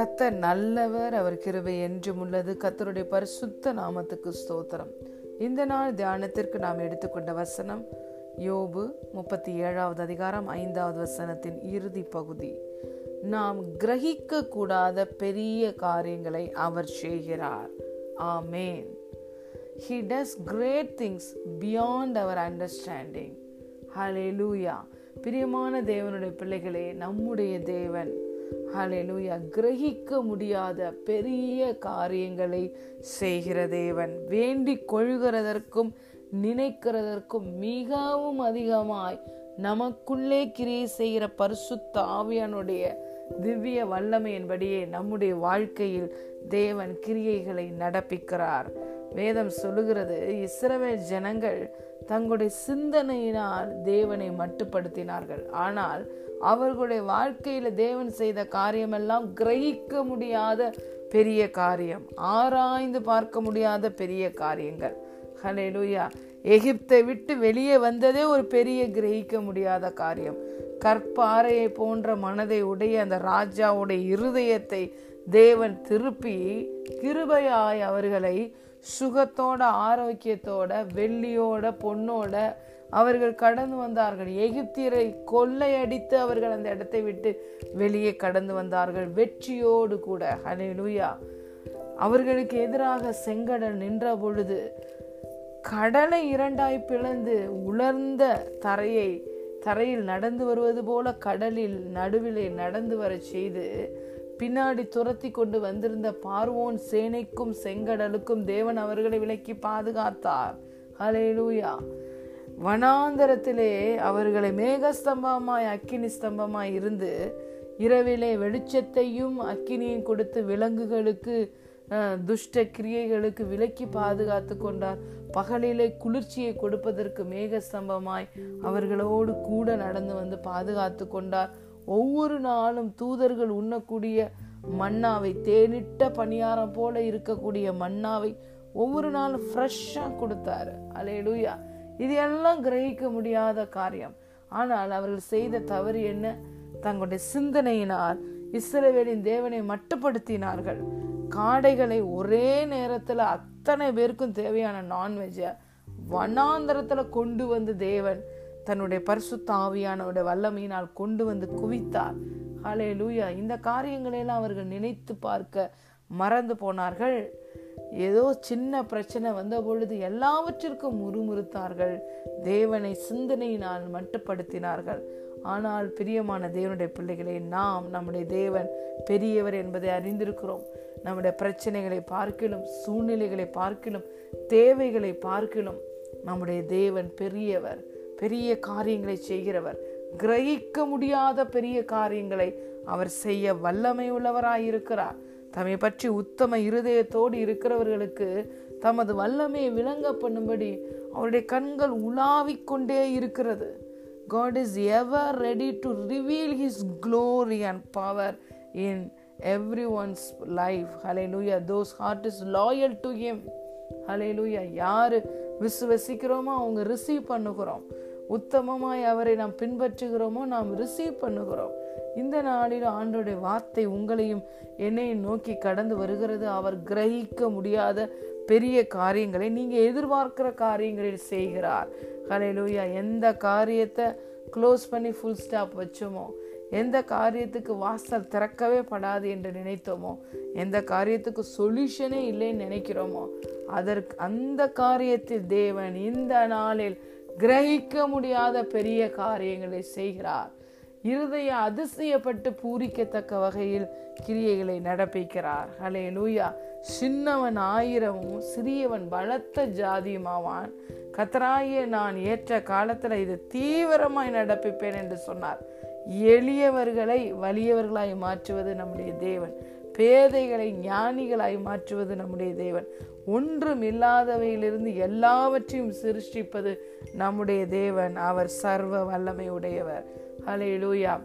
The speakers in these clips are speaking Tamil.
கத்தர் நல்லவர் அவர் கிருபை என்றும் உள்ளது. கத்தருடைய பரிசுத்த நாமத்துக்கு ஸ்தோத்திரம். இந்த நாள் தியானத்திற்கு நாம் எடுத்துக்கொண்ட வசனம் யோபு முப்பத்தி ஏழாவது அதிகாரம் ஐந்தாவது வசனத்தின் இறுதி பகுதி. நாம் கிரகிக்க கூடாத பெரிய காரியங்களை அவர் செய்கிறார். ஆமேன். He does great things beyond our understanding hallelujah பிரியமான தேவனுடைய பிள்ளைகளே நம்முடைய தேவன் ஹலெலுயா கிரகிக்க முடியாத பெரிய காரியங்களை செய்கிற தேவன். வேண்டி கொள்கிறதற்கும் நினைக்கிறதற்கும் மிகவும் அதிகமாய் நமக்குள்ளே கிரியை செய்கிற பரிசுத்த ஆவியானுடைய திவ்ய வல்லமையின்படியே நம்முடைய வாழ்க்கையில் தேவன் கிரியைகளை நடப்பிக்கிறார். வேதம் சொல்லுகிறது இஸ்ரவேல் ஜனங்கள் தங்களுடைய சிந்தனையினால் தேவனை மட்டுப்படுத்தினார்கள். ஆனால் அவர்களுடைய வாழ்க்கையில தேவன் செய்த காரியமெல்லாம் கிரகிக்க முடியாத பெரிய காரியம். ஆராய்ந்து பார்க்க முடியாத பெரிய காரியங்கள். ஹலே லூயா எகிப்தை விட்டு வெளியே வந்ததே ஒரு பெரிய கிரகிக்க முடியாத காரியம். கற்பாறையை போன்ற மனதை உடைய அந்த ராஜாவுடைய இருதயத்தை தேவன் திருப்பி கிருபையாய் அவர்களை சுகத்தோட ஆரோக்கியத்தோட வெள்ளியோட பொண்ணோட அவர்கள் கடந்து வந்தார்கள். எகிப்தியரை கொள்ளையடித்து அவர்கள் அந்த இடத்தை விட்டு வெளியே கடந்து வந்தார்கள். வெற்றியோடு கூட. ஹலேலுயா அவர்களுக்கு எதிராக செங்கடல் நின்ற பொழுது கடலை இரண்டாய் பிளந்து உலர்ந்த தரையை தரையில் நடந்து வருவது போல கடலில் நடுவிலே நடந்து வர செய்து பின்னாடி துரத்தி கொண்டு வந்திருந்த பார்வோன் சேனைக்கும் செங்கடலுக்கும் தேவன் அவர்களை விலக்கி பாதுகாத்தார். ஹலேலூயா வனாந்தரத்திலே அவர்களை மேகஸ்தம்பமாய் அக்கினி ஸ்தம்பமாய் இருந்து இரவிலே வெளிச்சத்தையும் அக்கினியும் கொடுத்து விலங்குகளுக்கு துஷ்ட கிரியைகளுக்கு விலக்கி பாதுகாத்து கொண்டார். பகலிலே குளிர்ச்சியை கொடுப்பதற்கு மேகஸ்தம்பமாய் அவர்களோடு கூட நடந்து வந்து பாதுகாத்து கொண்டார். ஒவ்வொரு நாளும் தூதர்கள் உண்ணக்கூடிய மன்னாவை தேனிட்ட பணியாரம் போல இருக்கக்கூடிய மண்ணாவை ஒவ்வொரு நாளும் ஃப்ரெஷ்ஷாக கொடுத்தாரு. அலையலூயா இது எல்லாம் கிரகிக்க முடியாத காரியம். ஆனால் அவர்கள் செய்த தவறு என்ன? தங்களுடைய சிந்தனையினால் இஸ்ரவேலின் தேவனை மட்டுப்படுத்தினார்கள். காடைகளை ஒரே நேரத்தில் அத்தனை பேருக்கும் தேவையான நான்வெஜ்ஜை வனாந்தரத்தில் கொண்டு வந்து தேவன் தன்னுடைய பரிசுத்த ஆவியானோட வல்லமையினால் கொண்டு வந்து குவித்தார். ஹலே லூயா இந்த காரியங்களெல்லாம் அவர்கள் நினைத்து பார்க்க மறந்து போனார்கள். ஏதோ சின்ன பிரச்சனை வந்த பொழுது எல்லாவற்றிற்கும் முறுமுறுத்தார்கள். தேவனை சிந்தனையினால் மட்டுப்படுத்தினார்கள். ஆனால் பிரியமான தேவனுடைய பிள்ளைகளை நாம் நம்முடைய தேவன் பெரியவர் என்பதை அறிந்திருக்கிறோம். நம்முடைய பிரச்சனைகளை பார்க்கிலும் சூழ்நிலைகளை பார்க்கிலும் தேவைகளை பார்க்கிலும் நம்முடைய தேவன் பெரியவர். பெரிய காரியங்களை செய்கிறவர். கிரகிக்க முடியாத பெரிய காரியங்களை அவர் செய்ய வல்லமை உள்ளவராயிருக்கிறார் தம்மை பற்றி உத்தம இருதயத்தோடு இருக்கிறவர்களுக்கு தமது வல்லமையை விளங்க பண்ணும்படி அவருடைய கண்கள் உலாவிக் கொண்டே இருக்கிறது. Ready to reveal his glory and power in every one's life hallelujah those heart is loyal to him hallelujah யார் விசுவசிக்கிறோமோ அவங்க ரிசீவ் பண்ணுகிறோம். உத்தமமாய் அவரை நாம் பின்பற்றுகிறோமோ நாம் ரிசீவ் பண்ணுகிறோம். இந்த நாளில் ஆண்டோடைய வார்த்தை உங்களையும் என்னையும் நோக்கி கடந்து வருகிறது. அவர் கிரகிக்க முடியாத பெரிய காரியங்களை நீங்கள் எதிர்பார்க்கிற காரியங்களில் செய்கிறார். ஹலையிலூயா எந்த காரியத்தை க்ளோஸ் பண்ணி ஃபுல் ஸ்டாப் வச்சோமோ எந்த காரியத்துக்கு வாசல் திறக்கவே படாது என்று நினைத்தோமோ எந்த காரியத்துக்கு சொல்யூஷனே இல்லைன்னு நினைக்கிறோமோ அதற்கு அந்த காரியத்தில் தேவன் இந்த நாளில் கிரகிக்க முடியாத பெரிய காரியங்களை செய்கிறார். இருதய அதிசயப்பட்டு பூரிக்கத்தக்க வகையில் கிரியைகளை நடப்பிக்கிறார். ஹலே லூயா சின்னவன் ஆயிரமும் சிறியவன் பலத்த ஜாதியுமாவான். கத்தராய நான் ஏற்ற காலத்துல இது தீவிரமாய் நடப்பிப்பேன் என்று சொன்னார். எளியவர்களை வலியவர்களாய் மாற்றுவது நம்முடைய தேவன். பேதைகளை ஞானிகளாய் மாற்றுவது நம்முடைய தேவன். ஒன்றும் இல்லாதவையிலிருந்து எல்லாவற்றையும் சிருஷ்டிப்பது நம்முடைய தேவன். அவர் சர்வ வல்லமை உடையவர் ஹலே லூயா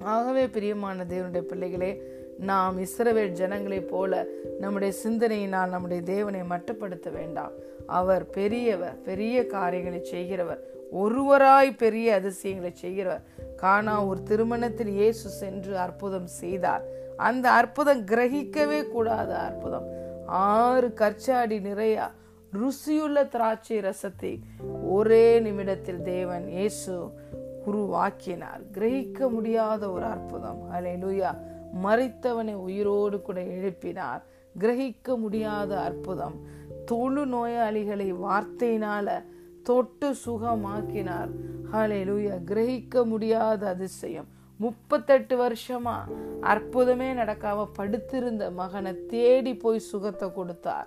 ஆகவே பிரியமான தேவனுடைய பிள்ளைகளே நாம் இஸ்ரவேல் ஜனங்களைப் போல நம்முடைய சிந்தனையினால் நம்முடைய தேவனை மட்டுப்படுத்த வேண்டாம். அவர் பெரியவர் பெரிய காரியங்களை செய்கிறவர். ஒருவராய் பெரிய அதிசயங்களை செய்கிறவர். காணா ஒரு திருமணத்தில் இயேசு சென்று அற்புதம் செய்தார். அந்த அற்புதம் கிரகிக்கவே கூடாத அற்புதம். ஆறு கற்சாடி நிறைய ருசியுள்ள திராட்சை ரசத்தை ஒரே நிமிடத்தில் தேவன் இயேசு உருவாக்கினார் கிரகிக்க முடியாத ஒரு அற்புதம். அலை லூயா மறைத்தவனை உயிரோடு கூட எழுப்பினார். கிரகிக்க முடியாத அற்புதம். தொழு நோயாளிகளை வார்த்தையினால தொட்டு சுகமாக்கினார். ஹalleluya கிரகிக்க முடியாத அதிசயம். முப்பத்தெட்டு வருஷமா அற்புதமே நடக்காம படுத்திருந்த மகனை தேடி போய் சுகத்தை கொடுத்தார்.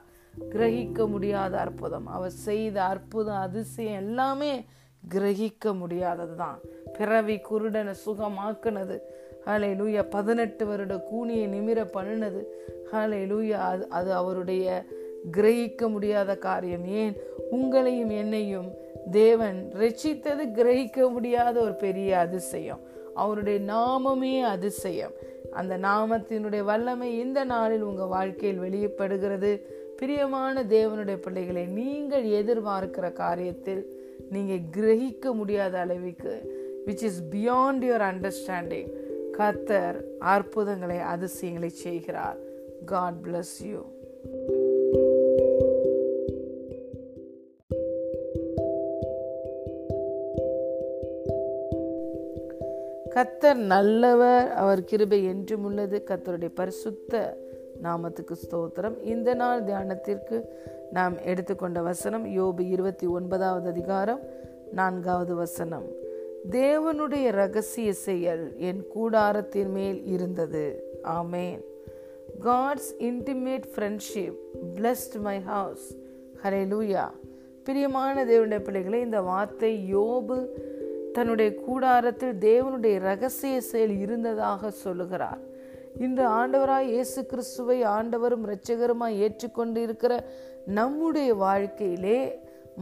கிரகிக்க முடியாத அற்புதம். அவர் செய்த அற்புதம் அதிசயம் எல்லாமே கிரகிக்க முடியாதது தான் பிறவி குருடனை சுகமாக்குனது. ஹலை லூயா பதினெட்டு வருட கூனியை நிமிர பண்ணினது. ஹலை லூயா அது அது அவருடைய கிரகிக்க முடியாத காரியம். ஏன்? உங்களையும் என்னையும் தேவன் ரசித்தது கிரகிக்க முடியாத ஒரு பெரிய அதிசயம். அவருடைய நாமமே அதிசயம். அந்த நாமத்தினுடைய வல்லமை இந்த நாளில் உங்கள் வாழ்க்கையில் வெளியப்படுகிறது பிரியமான தேவனுடைய பிள்ளைகளை நீங்கள் எதிர்பார்க்கிற காரியத்தில் நீங்கள் கிரகிக்க முடியாத அளவுக்கு which is beyond your understanding கத்தர் அற்புதங்களை அதிசயங்களை செய்கிறார். காட் பிளஸ் யூ கத்தர் நல்லவர் அவர் கிருபை என்றும் உள்ளது. கத்தருடைய பரிசுத்த நாமத்துக்கு ஸ்தோத்திரம். இந்த நாள் தியானத்திற்கு நாம் எடுத்துக்கொண்ட வசனம் யோபு இருபத்தி ஒன்பதாவது அதிகாரம் நான்காவது வசனம். தேவனுடைய ரகசிய செயல் என் கூடாரத்தின் மேல் இருந்தது. ஆமேன். God's intimate friendship blessed my house hallelujah பிரியமான தேவனுடைய பிள்ளைகளை இந்த வார்த்தை யோபு தன்னுடைய கூடாரத்தில் தேவனுடைய ரகசிய செயல் இருந்ததாக சொல்லுகிறார். இந்த ஆண்டவராய் இயேசு கிறிஸ்துவை ஆண்டவரும் இரட்சகருமாய் ஏற்றுக்கொண்டு இருக்கிற நம்முடைய வாழ்க்கையிலே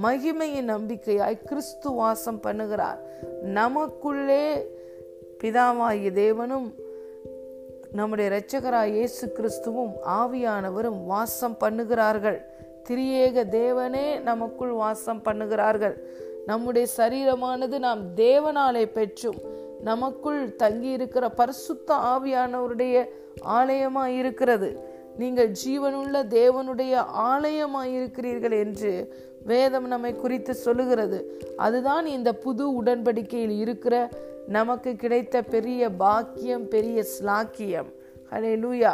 மகிமையின் நம்பிக்கையாய் கிறிஸ்து வாசம் பண்ணுகிறார். நமக்குள்ளே பிதாவாகிய தேவனும் நம்முடைய இரட்சகராய் இயேசு கிறிஸ்துவும் ஆவியானவரும் வாசம் பண்ணுகிறார்கள். திரியேக தேவனே நமக்குள் வாசம் பண்ணுகிறார்கள். நம்முடைய சரீரமானது நாம் தேவனாலே பெற்றும். நமக்குள் தங்கி இருக்கிற பரிசுத்த ஆவியானவருடைய ஆலயமா இருக்கிறது நீங்கள் ஜீவனுள்ள தேவனுடைய ஆலயமாக இருக்கிறீர்கள் என்று வேதம் நம்மை குறித்து சொல்லுகிறது. அதுதான் இந்த புது உடன்படிக்கையில் இருக்கிற நமக்கு கிடைத்த பெரிய பாக்கியம் பெரிய ஸ்லாக்கியம். ஹலே லூயா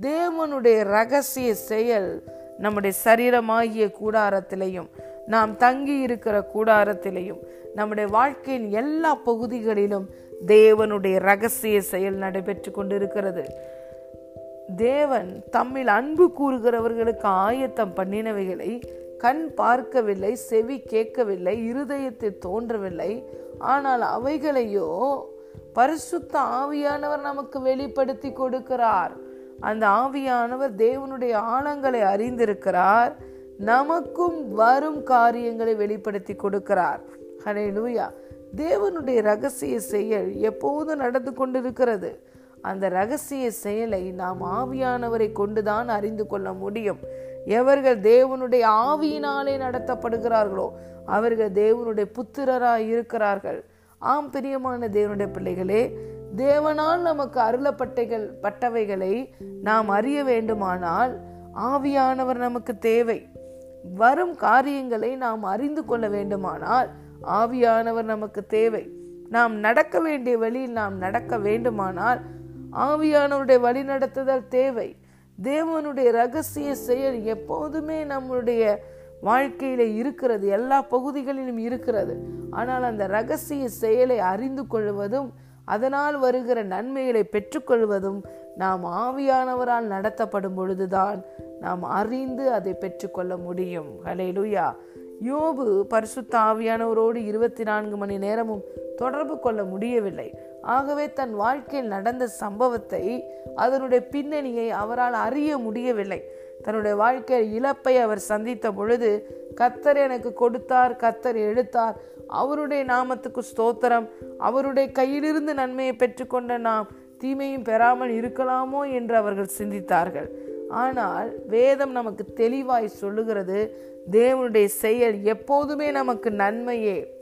தேவனுடைய ரகசிய செயல் நம்முடைய சரீரமாகிய கூடாரத்திலையும் நாம் தங்கி இருக்கிற கூடாரத்திலையும் நம்முடைய வாழ்க்கையின் எல்லா பகுதிகளிலும் தேவனுடைய ரகசிய செயல் நடைபெற்று கொண்டிருக்கிறது. தேவன் தம்மில் அன்பு கூறுகிறவர்களுக்கு ஆயத்தம் பண்ணினவைகளை கண் பார்க்கவில்லை செவி கேட்கவில்லை இருதயத்தில் தோன்றவில்லை. ஆனால் அவைகளையோ பரிசுத்த ஆவியானவர் நமக்கு வெளிப்படுத்தி கொடுக்கிறார். அந்த ஆவியானவர் தேவனுடைய ஆழங்களை அறிந்திருக்கிறார். நமக்கும் வரும் காரியங்களை வெளிப்படுத்தி கொடுக்கிறார். ஹலே லூயா தேவனுடைய ரகசிய செயல் எப்போதும் நடந்து கொண்டிருக்கிறது. அந்த ரகசிய செயலை நாம் ஆவியானவரை கொண்டுதான் அறிந்து கொள்ள முடியும். எவர்கள் தேவனுடைய ஆவியினாலே நடத்தப்படுகிறார்களோ அவர்கள் தேவனுடைய புத்திரராய் இருக்கிறார்கள். ஆம் பிரியமான தேவனுடைய பிள்ளைகளே தேவனால் நமக்கு அருளப்பட்டைகள் பட்டவைகளை நாம் அறிய வேண்டுமானால் ஆவியானவர் நமக்கு தேவை. வரும் காரியங்களை நாம் அறிந்து கொள்ள வேண்டுமானால் ஆவியானவர் நமக்கு தேவை. நாம் நடக்க வேண்டிய வழியில் நாம் நடக்க வேண்டுமானால் ஆவியானவருடைய வழி நடத்துதல் தேவை. தேவனுடைய ரகசிய செயல் எப்போதுமே நம்முடைய வாழ்க்கையில இருக்கிறது எல்லா பகுதிகளிலும் இருக்கிறது. ஆனால் அந்த ரகசிய செயலை அறிந்து கொள்வதும் அதனால் வருகிற நன்மைகளை பெற்றுக்கொள்வதும் நாம் ஆவியானவரால் நடத்தப்படும் பொழுதுதான் நாம் அறிந்து அதை பெற்றுக்கொள்ள முடியும். ஹலே லுயா யோபு பரிசுத்த ஆவியானவரோடு இருபத்தி நான்கு மணி நேரமும் தொடர்பு கொள்ள முடியவில்லை. ஆகவே தன் வாழ்க்கையில் நடந்த சம்பவத்தை அதனுடைய பின்னணியை அவரால் அறிய முடியவில்லை. தன்னுடைய வாழ்க்கையில் இழப்பை அவர் சந்தித்த பொழுது கத்தர் எனக்கு கொடுத்தார் கத்தர் எடுத்தார். அவருடைய நாமத்துக்கு ஸ்தோத்திரம். அவருடைய கையிலிருந்து நன்மையை பெற்றுக்கொண்ட நாம் தீமையும் பெறாமல் இருக்கலாமோ? என்று அவர்கள் சிந்தித்தார்கள். ஆனால் வேதம் நமக்கு தெளிவாய் சொல்லுகிறது தேவனுடைய செயல் எப்போதுமே நமக்கு நன்மையே.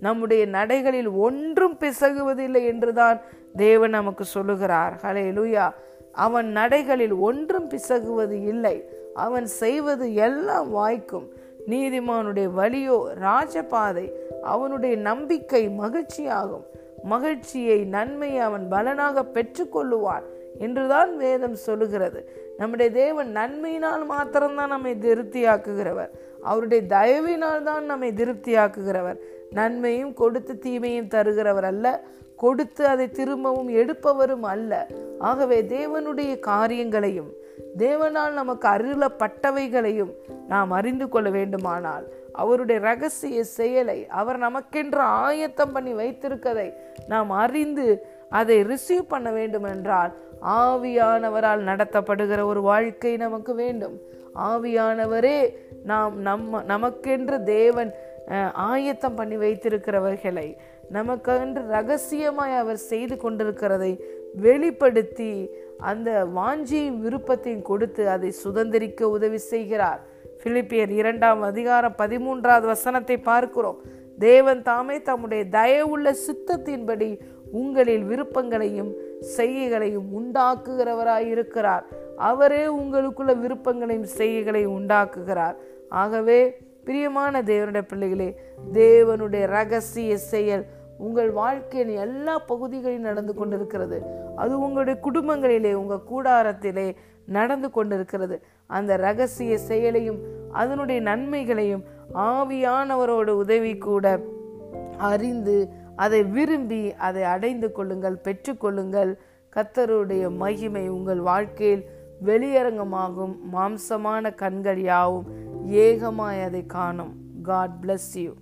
நம்முடைய நடைகளில் ஒன்றும் பிசகுவதில்லை என்றுதான் தேவன் நமக்கு சொல்லுகிறார். ஹலே லூயா அவன் நடைகளில் ஒன்றும் பிசகுவது இல்லை. அவன் செய்வது எல்லாம் வாய்க்கும். நீதிமானுடைய வழியோ ராஜபாதை அவனுடைய நம்பிக்கை மகிழ்ச்சியாகும். மகிழ்ச்சியை நன்மையை அவன் பலனாக பெற்றுக்கொள்ளுவான் என்றுதான் வேதம் சொல்லுகிறது. நம்முடைய தேவன் நன்மையினால் மாத்திரம்தான் நம்மை திருப்தியாக்குகிறவர். அவருடைய தயவினால் தான் நம்மை திருப்தியாக்குகிறவர். நன்மையும் கொடுத்து தீமையும் தருகிறவர் அல்ல. கொடுத்து அதை திரும்பவும் எடுப்பவரும் அல்ல. ஆகவே தேவனுடைய காரியங்களையும் தேவனால் நமக்கு அருளப்பட்டவைகளையும் நாம் அறிந்து கொள்ள வேண்டுமானால் அவருடைய ரகசிய செயலை அவர் நமக்கென்று ஆயத்தம் பண்ணி வைத்திருக்கதை நாம் அறிந்து அதை ரிசீவ் பண்ண வேண்டும் என்றால் ஆவியானவரால் நடத்தப்படுகிற ஒரு வாழ்க்கை நமக்கு வேண்டும். ஆவியானவரே நாம் நம்ம நமக்கென்று தேவன் ஆயத்தம் பண்ணி வைத்திருக்கிறவர்களை நமக்கென்று ரகசியமாய் அவர் செய்து கொண்டிருக்கிறதை வெளிப்படுத்தி அந்த வாஞ்சியும் விருப்பத்தையும் கொடுத்து அதை சுதந்திரிக்க உதவி செய்கிறார். பிலிப்பியர் இரண்டாம் அதிகாரம் பதிமூன்றாவது வசனத்தை பார்க்கிறோம். தேவன் தாமே தம்முடைய தயவுள்ள சித்தத்தின்படி உங்களில் விருப்பங்களையும் செய்கைகளையும் உண்டாக்குகிறவராயிருக்கிறார். அவரே உங்களுக்குள்ள விருப்பங்களையும் செய்கைகளையும் உண்டாக்குகிறார். ஆகவே பிரியமான தேவனுடைய பிள்ளைகளே தேவனுடைய ரகசிய செயல் உங்கள் வாழ்க்கையின் எல்லா பகுதிகளிலும் நடந்து கொண்டிருக்கிறது. அது உங்களுடைய குடும்பங்களிலே உங்கள் கூடாரத்திலே நடந்து கொண்டிருக்கிறது. அந்த ரகசிய செயலையும் அதனுடைய நன்மைகளையும் ஆவியானவரோட உதவி கூட அறிந்து அதை விரும்பி அதை அடைந்து கொள்ளுங்கள் பெற்றுக்கொள்ளுங்கள் கத்தருடைய மகிமை உங்கள் வாழ்க்கையில் வெளியரங்கமாகும். மாம்சமான கண்கள் யாவும் ஏகமாய் அதை காணும். God bless you